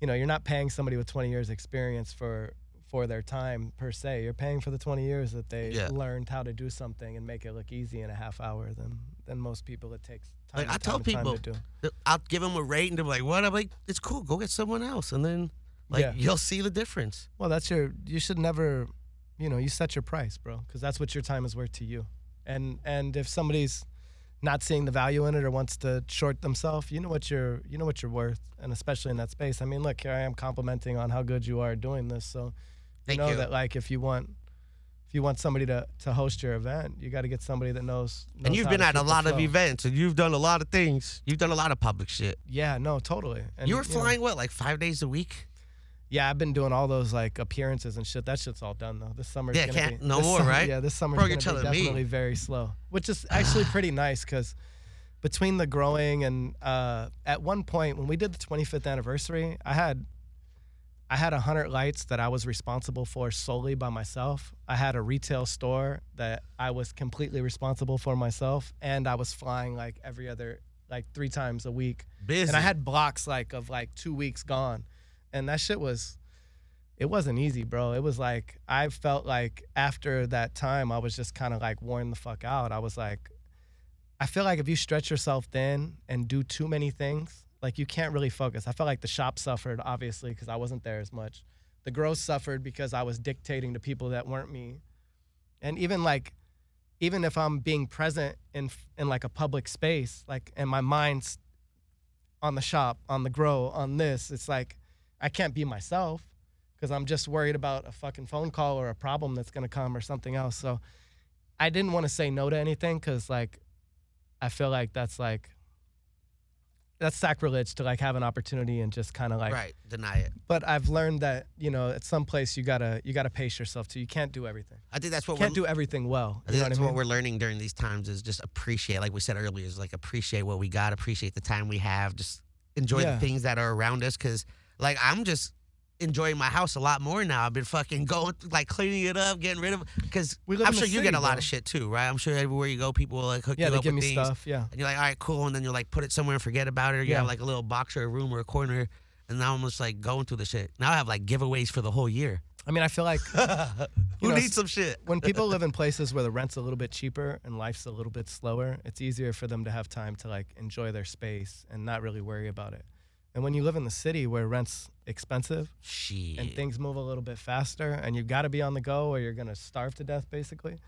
you know, you're not paying somebody with 20 years experience for for their time per se. You're paying for the 20 years that they Yeah. learned how to do something and make it look easy in a half hour than than most people it takes time, Like, I tell people, to do. I'll give them a rate, and they're like, "What?" I'm like, "It's cool. Go get someone else," and then like Yeah. you'll see the difference. Well, that's your. You should never, you know, you set your price, bro, because that's what your time is worth to you. And and if somebody's not seeing the value in it or wants to short themselves, you know what you're, you know what you're worth, and especially in that space. I mean, look, here I am complimenting on how good you are doing this. So, Thank know you. that like if you want, if you want somebody to to host your event, you got to get somebody that knows. And you've been at a lot of events, and you've done a lot of things. You've done a lot of public shit. Yeah, no, totally. And, you were know, flying what, like five days a week? Yeah, I've been doing all those like appearances and shit. That shit's all done though. This summer's Yeah, can't- be no more, summer- right? Yeah, this summer's Bro, you're gonna be telling me. definitely very slow, which is actually pretty nice because between the growing and uh, at one point when we did the 25th anniversary, I had I had hundred lights that I was responsible for solely by myself. I had a retail store that I was completely responsible for myself, and I was flying like every other like three times a week Busy. and I had blocks like of like two weeks gone, and that shit was, it wasn't easy, bro. It was like I felt like after that time, I was just kind of like worn the fuck out. I was like, I feel like if you stretch yourself thin and do too many things, like you can't really focus. I felt like the shop suffered obviously because I wasn't there as much. The growth suffered because I was dictating to people that weren't me, and even like even if I'm being present in in like a public space, like and my mind's on the shop, on the grow, on this, it's like I can't be myself because I'm just worried about a fucking phone call or a problem that's gonna come or something else. So I didn't want to say no to anything because like I feel like that's like that's sacrilege to like have an opportunity and just kind of like right, deny it. but I've learned that you know at some place you gotta you gotta pace yourself too. You can't do everything. I think that's You what can't we're, do everything well. I You think that's what I what we're learning during these times is just appreciate, like we said earlier, is like appreciate what we got, appreciate the time we have, just enjoy Yeah. the things that are around us. Cause like I'm just enjoying my house a lot more now. I've been fucking going like cleaning it up, getting rid of. Cause I'm sure you get a lot bro. of shit too, right? I'm sure everywhere you go, people will like hook yeah, you up give me with things. stuff. Yeah. And you're like, all right, cool. And then you'll like put it somewhere and forget about it. Or you Yeah. have like a little box or a room or a corner. And now I'm just like going through the shit. Now I have like giveaways for the whole year. I mean, I feel like Who know, needs some shit? when people live in places where the rent's a little bit cheaper and life's a little bit slower, it's easier for them to have time to like enjoy their space and not really worry about it. And when you live in the city where rent's expensive Shit. and things move a little bit faster and you've got to be on the go or you're going to starve to death basically,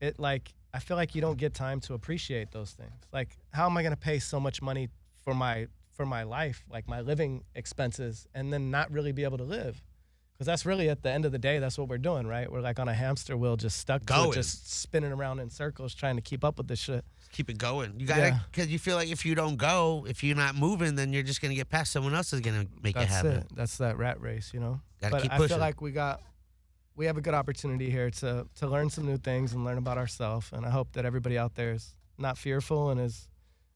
it like I feel like you don't get time to appreciate those things. Like how am I going to pay so much money for my for my life, like my living expenses and then not really be able to live? Cuz that's really at the end of the day that's what we're doing, right? We're like on a hamster wheel just stuck to it, just spinning around in circles trying to keep up with this shit. Keep it going. You gotta, Yeah. because you feel like if you don't go, if you're not moving, then you're just gonna get past someone else is gonna make it That's happen. it. That's that rat race, you know. Gotta but keep I feel like we got we have a good opportunity here to to learn some new things and learn about ourselves. And I hope that everybody out there is not fearful and is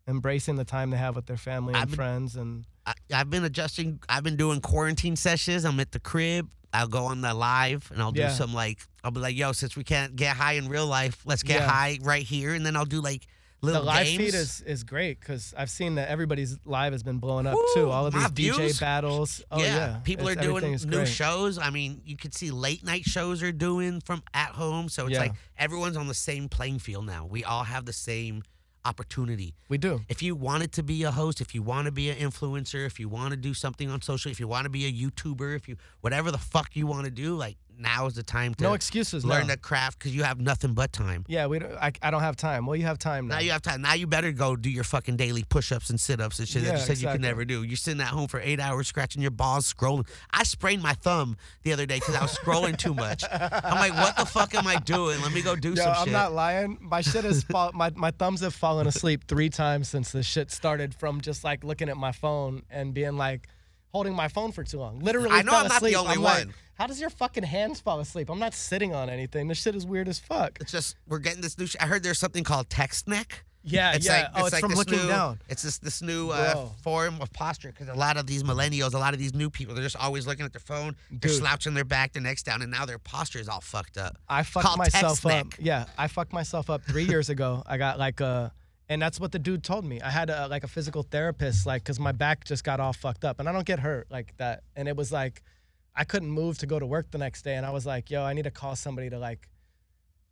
embracing the time they have with their family and been- friends. And I, I've been adjusting. I've been doing quarantine sessions. I'm at the crib. I'll go on the live and I'll do Yeah. some like I'll be like, yo, since we can't get high in real life, let's get Yeah. high right here, and then I'll do like little the live games. feed is is great because I've seen that everybody's live has been blowing up too. All of these DJ views. battles. Oh yeah, people It's- are doing new great. shows. I mean, you could see late night shows are doing from at home. So it's Yeah. like everyone's on the same playing field now. We all have the same opportunity. We do. If you wanted to be a host, if you want to be an influencer, if you want to do something on social, if you want to be a YouTuber, if you whatever the fuck you want to do, like now is the time to No excuses. learn no. the craft because you have nothing but time. Yeah, we. Don't, I, I don't have time. Well, you have time now. Now you have time. Now you better go do your fucking daily push-ups and sit-ups and shit that you said you could never do. You're sitting at home for eight hours scratching your balls, scrolling. I sprained my thumb the other day because I was scrolling too much. I'm like, what the fuck am I doing? Let me go do Yo, some I'm shit. not lying. My shit is fall, my my thumbs have fallen asleep three times since this shit started from just like looking at my phone and being like holding my phone for too long. Literally, I know I'm not the only I'm like, one. How does your fucking hands fall asleep? I'm not sitting on anything. This shit is weird as fuck. it's just we're getting this new. Sh- I heard there's something called text neck. Yeah, It's yeah. like oh, it's, like from looking new, down. It's this this new uh, form of posture because a lot of these millennials, a lot of these new people, they're just always looking at their phone. They're slouching their back, their necks down, and now their posture is all fucked up. I fucked myself up. neck. Yeah, I fucked myself up three years ago. I got like a, and that's what the dude told me. I had a, like a physical therapist, like, cause my back just got all fucked up, and I don't get hurt like that. And it was like, I couldn't move to go to work the next day, and I was like, yo, I need to call somebody to like,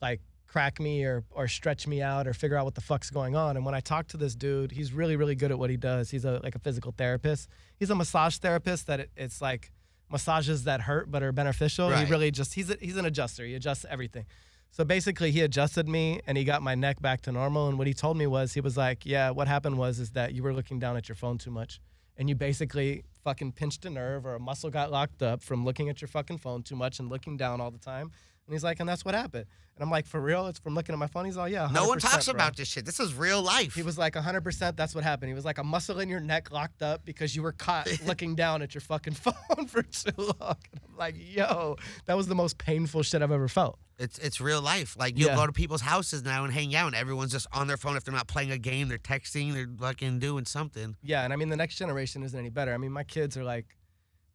like crack me or or stretch me out or figure out what the fuck's going on. And when I talked to this dude, he's really really good at what he does. He's a like a physical therapist. He's a massage therapist that it, it's like massages that hurt but are beneficial. Right. He really just he's a, he's an adjuster. He adjusts everything. So basically, he adjusted me and he got my neck back to normal. And what he told me was, he was like, "Yeah, what happened was is that you were looking down at your phone too much, and you basically fucking pinched a nerve or a muscle got locked up from looking at your fucking phone too much and looking down all the time." And he's like, "And that's what happened." And I'm like, "For real? It's from looking at my phone?" He's like, "Yeah." No one talks bro." about this shit. This is real life. He was like, 100%, that's what happened. He was like, a muscle in your neck locked up because you were caught looking down at your fucking phone for too long. And I'm like, yo, that was the most painful shit I've ever felt. It's it's real life. Like you'll Yeah. go to people's houses now and hang out, and everyone's just on their phone. If they're not playing a game, they're texting, they're fucking doing something. Yeah, and I mean, the next generation isn't any better. I mean, my kids are like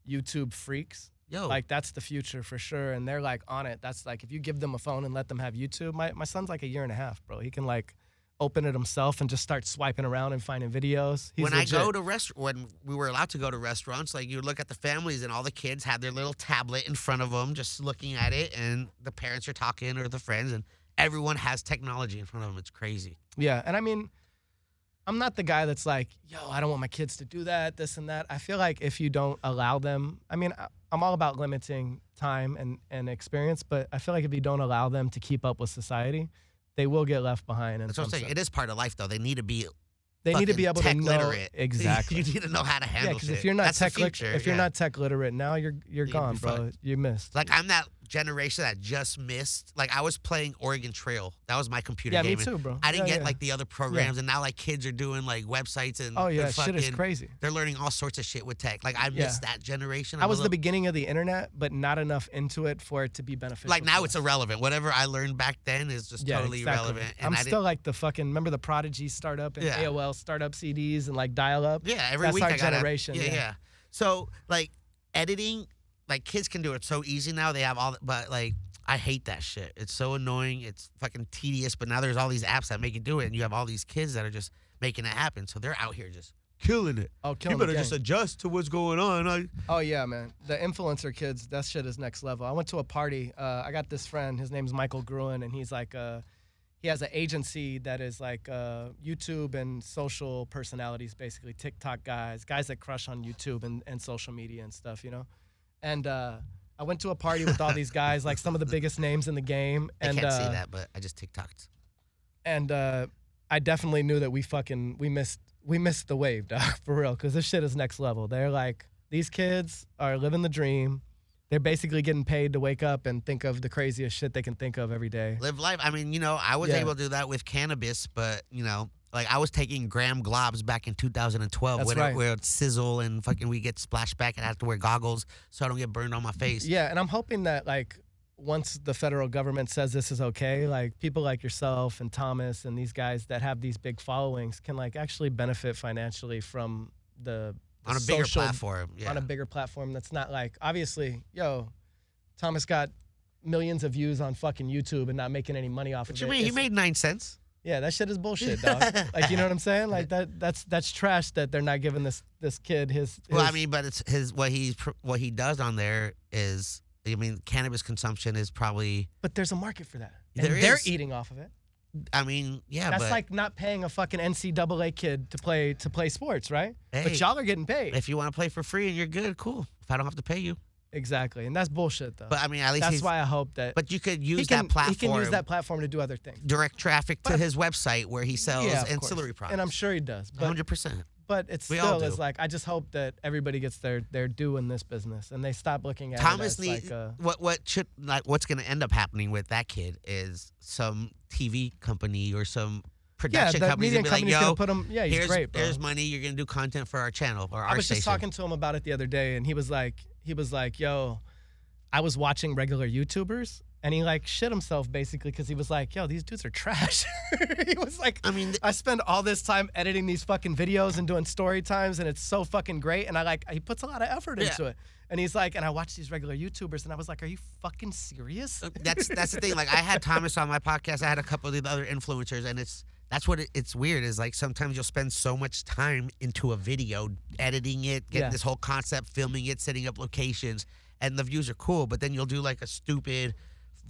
YouTube freaks. Yo, Like, that's the future for sure. And they're like on it. That's like, if you give them a phone and let them have YouTube, my, my son's like a year and a half, bro. He can like open it himself and just start swiping around and finding videos. He's when legit. I go to rest, when we were allowed to go to restaurants, like you look at the families and all the kids had their little tablet in front of them, just looking at it, and the parents are talking or the friends, and everyone has technology in front of them. It's crazy. Yeah, and I mean, I'm not the guy that's like, yo, I don't want my kids to do that, this and that. I feel like if you don't allow them, I mean, I'm all about limiting time and, and experience, but I feel like if you don't allow them to keep up with society, they will get left behind. In That's what I'm saying. sense. It is part of life, though. They need to be. They need to be able to know literate. exactly. you need to know how to handle yeah, because shit. if you're not That's tech lit- future, if you're yeah. not tech literate now, you're you're You'd gone, bro. You missed. Like I'm that generation that just missed. Like I was playing Oregon Trail. That was my computer yeah, game. me too, bro. I didn't Yeah, get yeah. like the other programs, and now like kids are doing like websites and Oh yeah, they're shit is fucking- crazy. They're learning all sorts of shit with tech. Like I missed that generation. I I'm a was the beginning of the internet, but not enough into it for it to be beneficial. like now it's irrelevant. Whatever I learned back then is just totally exactly. irrelevant. And I'm I still like the fucking remember the Prodigy startup and. AOL startup CDs and like dial up. yeah. Every that's week our I generation, yeah. yeah. So like editing, like kids can do it so easy now. They have all, but like. I hate that shit. It's so annoying. It's fucking tedious. But now there's all these apps that make you do it, and you have all these kids that are just making it happen. So they're out here just killing it. Oh, You killing the better just adjust to what's going on. I, Oh yeah, man. The influencer kids, that shit is next level. I went to a party. Uh, I got this friend. His name's Michael Gruen, and he's like, uh, he has an agency that is like uh, YouTube and social personalities, basically TikTok guys, guys that crush on YouTube and, and social media and stuff, you know. And uh, I went to a party with all these guys, like some of the biggest names in the game. And, I can't uh, see that, but I just TikToked. and uh, I definitely knew that we fucking we missed we missed the wave, dog, for real. Because this shit is next level. They're like these kids are living the dream. They're basically getting paid to wake up and think of the craziest shit they can think of every day. live life. I mean, you know, I was Yeah. able to do that with cannabis, but you know, like I was taking gram globs back in 2012 That's when right. it would sizzle and fucking we get splashed back and I have to wear goggles so I don't get burned on my face. Yeah, and I'm hoping that like once the federal government says this is okay, like people like yourself and Thomas and these guys that have these big followings can like actually benefit financially from the, the on a bigger platform. Yeah. on a bigger platform that's not like obviously, yo, Thomas got millions of views on fucking YouTube and not making any money off what of you it. mean? He It's- made nine cents. Yeah, that shit is bullshit, dog. like you know what I'm saying? Like that that's that's trash that they're not giving this this kid his, Well, I mean, but it's his what he's what he does on there is. I mean, cannabis consumption is probably. but there's a market for that. And There they're is. eating off of it. I mean, yeah, That's but like not paying a fucking NCAA kid to play to play sports, right? Hey. But y'all are getting paid. if you want to play for free and you're good, cool. If I don't have to pay you, exactly, and that's bullshit though. but I mean, at least that's why I hope that But you could use can that platform. he can use that platform to do other things. direct traffic to But- his website where he sells yeah, of course. ancillary products. and I'm sure he does. But hundred percent. but it's We still is like I just hope that everybody gets their their due in this business and they stop looking at Thomas it like a, what what should like what's going to end up happening with that kid is some TV company or some production the company's media gonna be like, yo, gonna put him. Yeah, he's here's great, bro. here's money. You're gonna do content for our channel or our I was station. just talking to him about it the other day, and he was like, he was like, yo, I was watching regular YouTubers, and he like shit himself basically because he was like, yo, these dudes are trash. he was like, I mean, th- I spend all this time editing these fucking videos and doing story times, and it's so fucking great. And I like, he puts a lot of effort Yeah. into it. And he's like, and I watch these regular YouTubers, and I was like, are you fucking serious? that's that's the thing. Like I had Thomas on my podcast. I had a couple of the other influencers, and it's that's what it, it's weird is like sometimes you'll spend so much time into a video, editing it, getting Yeah. this whole concept, filming it, setting up locations, and the views are cool. But then you'll do like a stupid.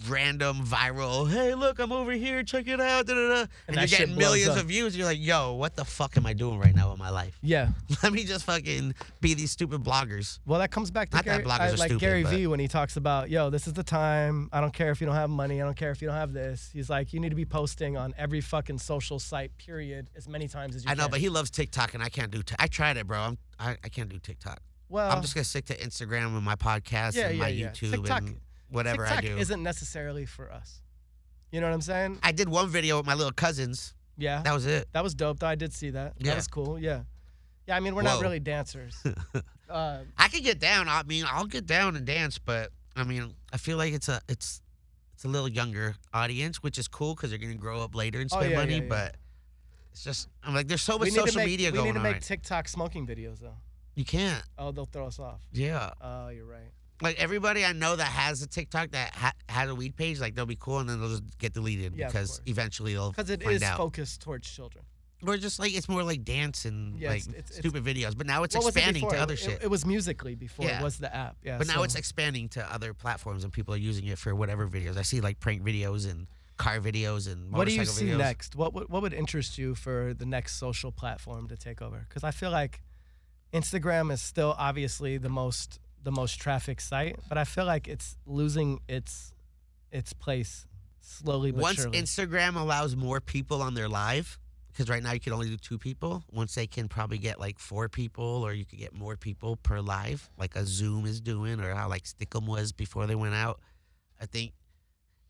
Random viral, hey look, I'm over here, check it out, da, da, da. and, that you're getting millions of views. You're like, yo, what the fuck am I doing right now with my life? yeah. Let me just fucking be these stupid bloggers. Well, that comes back to Not that Gary, bloggers I- are like stupid, Gary Vee when he talks about, yo, this is the time. I don't care if you don't have money. I don't care if you don't have this. He's like, you need to be posting on every fucking social site, period, as many times as you can I know, but he loves TikTok, and I can't do. T- I tried it, bro. I'm, I I can't do TikTok. well, I'm just gonna stick to Instagram and my podcast Yeah, and yeah, my yeah. YouTube TikTok- and whatever TikTok I do. isn't necessarily for us. You know what I'm saying? I did one video with my little cousins. Yeah. That was it. That was dope, though. I did see that. Yeah. That was cool. Yeah. Yeah, I mean, we're not really dancers. uh, I could get down. I mean, I'll get down and dance, but I mean, I feel like it's a it's it's a little younger audience, which is cool because they're gonna grow up later and Oh, spend yeah, money. yeah, yeah. But it's just I'm like, there's so much we need to social make, media going on. we need to make TikTok smoking videos, though. you can't. Oh, they'll throw us off. Yeah. Oh, you're right. Like everybody I know that has a TikTok that ha- has a weed page, like they'll be cool and then they'll just get deleted Yeah, of because course. eventually they'll Because it find is out. focused towards children. or just like it's more like dance and Yeah, like it's- it's- it's- stupid videos. But now it's What was it expanding before? to other It- shit. It, was Musical.ly before Yeah. it was the app. Yeah. but now so- it's expanding to other platforms and people are using it for whatever videos. I see like prank videos and car videos and What do you see videos. next? What would what would interest you for the next social platform to take over? Because I feel like Instagram is still obviously the most the most traffic site, but I feel like it's losing its its place slowly but Once surely. Instagram allows more people on their live, because right now you can only do two people. Once they can probably get like four people, or you could get more people per live, like a Zoom is doing, or how like Stickam was before they went out. I think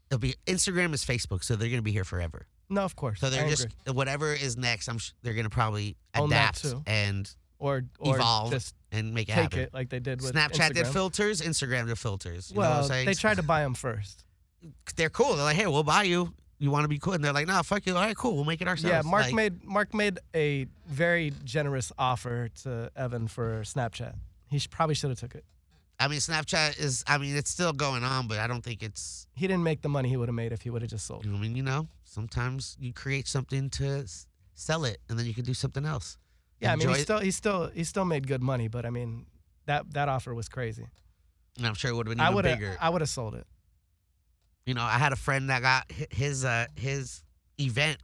it'll be Instagram is Facebook, so they're gonna be here forever. no, of course. So they're I just agree. whatever is next. I'm sh- they're gonna probably Own adapt and or or evolve just and make it take happen. it like they did with Snapchat did filters, Instagram did filters. You know what well, I'm saying? they tried to buy them first. They're cool. They're like, hey, we'll buy you. You want to be cool? And they're like, nah, fuck you. All right, cool. We'll make it ourselves. Yeah, Mark Like, made Mark made a very generous offer to Evan for Snapchat. He sh- probably should have took it. I mean, Snapchat is. I mean, it's still going on, but I don't think it's. He didn't make the money he would have made if he would have just sold. I mean, you know, sometimes you create something to s- sell it, and then you can do something else. Yeah, I mean, he still he still he still made good money, but I mean, that that offer was crazy. And I'm sure it would have been even have bigger. I would have sold it. You know, I had a friend that got his uh his event.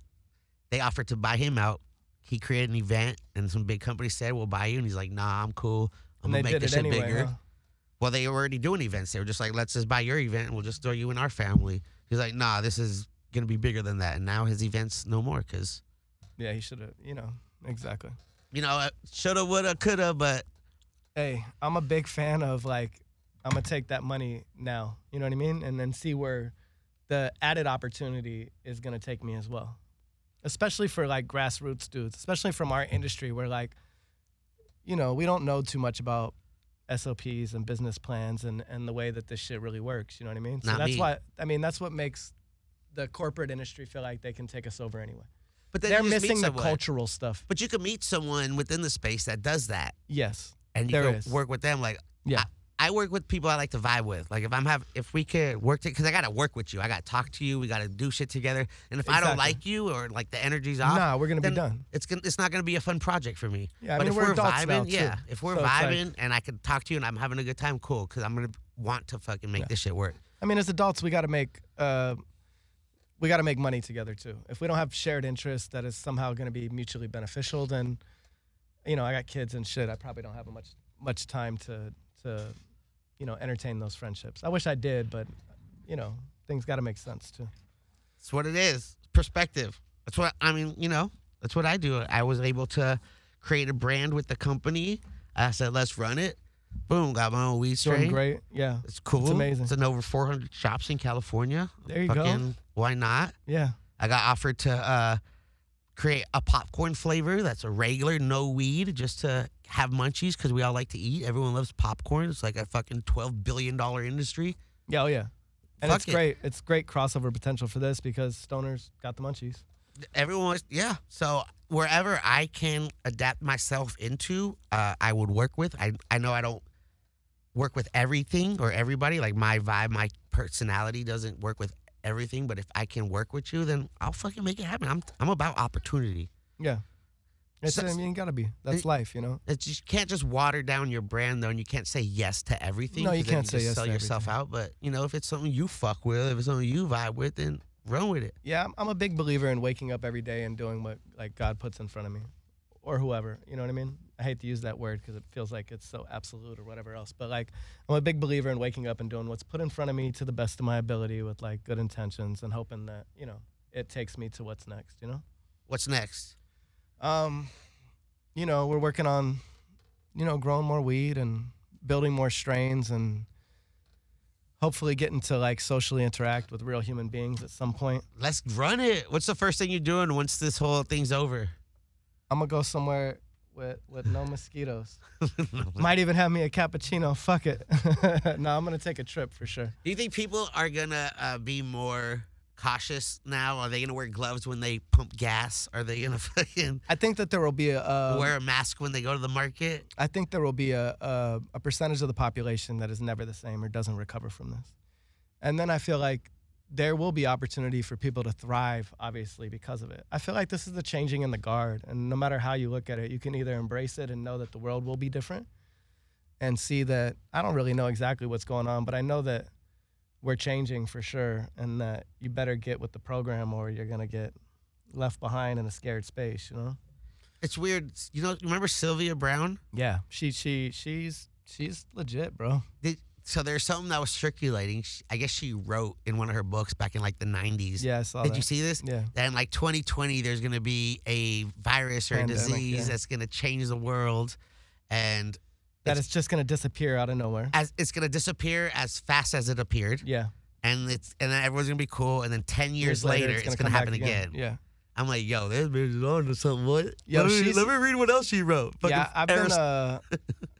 They offered to buy him out. He created an event, and some big company said, "We'll buy you." And he's like, "Nah, I'm cool. I'm And gonna make this shit anyway. bigger." huh? Well, they were already doing events. They were just like, "Let's just buy your event, and we'll just throw you in our family." He's like, "Nah, this is gonna be bigger than that." And now his events no more because Yeah, he should have. You know, exactly. You know, shoulda, woulda, coulda, but Hey, I'm a big fan of like I'm gonna take that money now. You know what I mean? And then see where the added opportunity is gonna take me as well. Especially for like grassroots dudes, especially from our industry where like, you know, we don't know too much about SOPs and business plans and and the way that this shit really works. You know what I mean? So Not that's me. why I mean that's what makes the corporate industry feel like they can take us over anyway. But then They're missing the cultural stuff. But you can meet someone within the space that does that, Yes. and you There can is. work with them. Like Yeah. I, I work with people I like to vibe with. Like if I'm have if we could work because I gotta work with you. I gotta talk to you. We gotta do shit together. And if I don't like you or like the energy's off, Nah, we're gonna be done. It's gonna it's not gonna be a fun project for me. Yeah, I but mean, if we're we're, vibing, too. yeah, if we're So it's like- vibing and I can talk to you and I'm having a good time, cool. Because I'm gonna want to fucking make Yeah. this shit work. I mean, as adults, we got to make uh, we got to make money together too. If we don't have shared interests that is somehow going to be mutually beneficial, then you know, I got kids and shit. I probably don't have much much time to to you know entertain those friendships. I wish I did, but you know, things got to make sense too. That's what it is. Perspective. That's what I mean. You know, that's what I do. I was able to create a brand with the company. I said, let's run it. Boom, got my own weed Doing great, yeah, It's cool. It's amazing. It's in over 400 shops in California. There you go. Why not? yeah. I got offered to uh, create a popcorn flavor that's a regular, no weed, just to have munchies because we all like to eat. Everyone loves popcorn. It's like a fucking $12 billion industry. Yeah, oh yeah. And Fuck it's it. great. It's great crossover potential for this because stoners got the munchies. Everyone was yeah so wherever i can adapt myself into uh, i would work with I, I know i don't work with everything or everybody like my vibe my personality doesn't work with everything but if i can work with you then i'll fucking make it happen i'm, I'm about opportunity Yeah. It's, So- I mean, you gotta be. That's It- life, you know. it's just, you can't just water down your brand though and you can't say yes to everything No, you can't say just yes sell yourself everything. out but you know if it's something you fuck with if it's something you vibe with then run with it Yeah, I'm- I'm a big believer in waking up every day and doing what like God puts in front of me, or whoever. You know what I mean? I hate to use that word because it feels like it's so absolute or whatever else. But like, I'm a big believer in waking up and doing what's put in front of me to the best of my ability with like good intentions and hoping that you know it takes me to what's next. You know. what's next Um, you know, we're working on, you know, growing more weed and building more strains and hopefully getting to like socially interact with real human beings at some point. let's run it what's the first thing you're doing once this whole thing's over I'm gonna go somewhere with with no mosquitoes. Might even have me a cappuccino. Fuck it. no, I'm gonna take a trip for sure. Do you think people are gonna uh, be more cautious now? Are they gonna wear gloves when they pump gas? Are they gonna fucking I think that there will be a. Uh, wear a mask when they go to the market? I think there will be a, a a percentage of the population that is never the same or doesn't recover from this, and then I feel like there will be opportunity for people to thrive, obviously because of it. I feel like this is the changing in the guard, and no matter how you look at it, you can either embrace it and know that the world will be different, and see that I don't really know exactly what's going on, but I know that we're changing for sure, and that you better get with the program or you're gonna get left behind in a scared space. You know. It's weird. You know, remember Sylvia Browne? Yeah, she she she's she's legit, bro. Did, so there's something that was circulating. She, I guess she wrote in one of her books back in like the 90s. Yeah, I saw Did that. you see this? Yeah. That in like 2020, there's gonna be a virus or a disease yeah. that's gonna change the world, and That It's- it's just gonna disappear out of nowhere. as it's gonna disappear as fast as it appeared. Yeah. and it's and then everyone's gonna be cool, and then ten years, later, it's gonna, come happen back again. Yeah. I'm like, yo, this bitch is on to something. What? Yo, let, me, let me read what else she wrote. Fucking yeah, I've been uh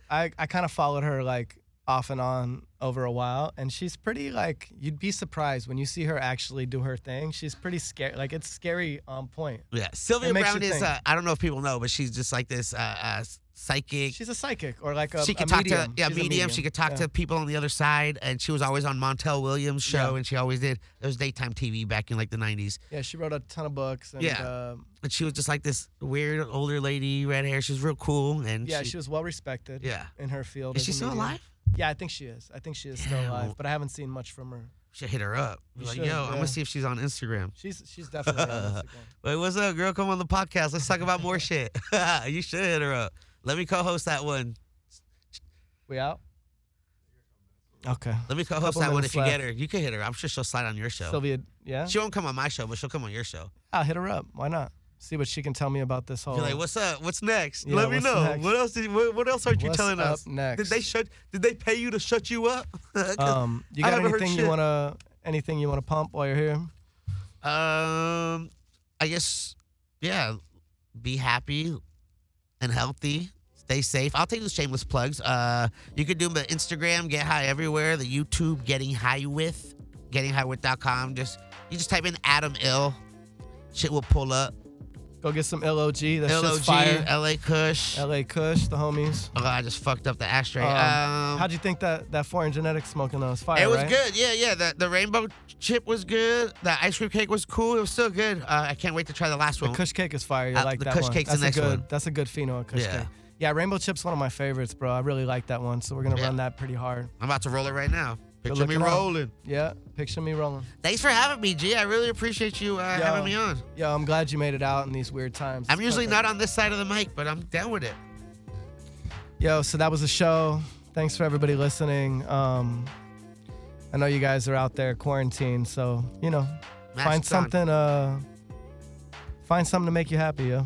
I I kind of followed her like off and on over a while and she's pretty like you'd be surprised when you see her actually do her thing. She's pretty scary. Like it's scary on point. yeah, Sylvia Browne is. Uh, I don't know if people know, but she's just like this uh, uh, psychic. She's a psychic or like a, she a talk medium. to yeah a medium. She could talk Yeah. to people on the other side, and she was always on Montel Williams' show, Yeah. and she always did. It was daytime TV back in like the '90s, Yeah, she wrote a ton of books and Yeah. um, and she was just like this weird older lady, red hair. She was real cool, and yeah, she, was well respected yeah. in her field. Is she still medium. alive? Yeah, I think she is. I think she is still alive, but I haven't seen much from her. Should hit her up. Like, should, yo, I'm gonna see if she's on Instagram. She's she's definitely on Instagram. Wait, what's up, girl? Come on the podcast. Let's talk about more shit. you should hit her up. Let me co-host that one. We out? Okay. Let me co-host Couple that one minutes if you get left. her. You can hit her. I'm sure she'll slide on your show. Sylvia, yeah? She won't come on my show, but she'll come on your show. I'll hit her up. Why not? See what she can tell me about this whole. You're like, what's up? What's next? Yeah, Let me what's know. next? What else? Did, what, what else aren't you What's telling up us? next? Did they shut? Did they pay you to shut you up? 'Cause, Um, you I got haven't heard anything you shit. wanna anything you wanna pump while you're here? um, I guess, yeah. Be happy and healthy. Stay safe. I'll take those shameless plugs. Uh, you can do the Instagram, Get High Everywhere, the YouTube, Getting High With, GettingHighWith.com. Just you just type in Adam Ill, shit will pull up. Go get some LOG. That's LOG, just fire. LA Kush. LA Kush, the homies. Oh, I just fucked up the ashtray. Um, Um, How'd you think that that foreign genetic smoking though was fire? it was right? good. Yeah, yeah. The, the rainbow chip was good. The ice cream cake was cool. It was still good. Uh, I can't wait to try the last one. The. Kush cake is fire. You Uh, like the that Kush one? cake's the that's next a good, one. That's a good pheno Kush Yeah. cake. Yeah, rainbow chip's one of my favorites, bro. I really like that one, so we're gonna Yeah. run that pretty hard. I'm about to roll it right now. Go Picture me it up. rolling. Yeah, picture me rolling. Thanks for having me, G. I really appreciate you uh, Yo. having me on. Yo, I'm glad you made it out in these weird times. I'm It's usually perfect. not on this side of the mic, but I'm down with it. Yo, so that was the show. Thanks for everybody listening. Um, I know you guys are out there quarantined, so you know, Mask's find on. something. Uh, find something to make you happy, yo.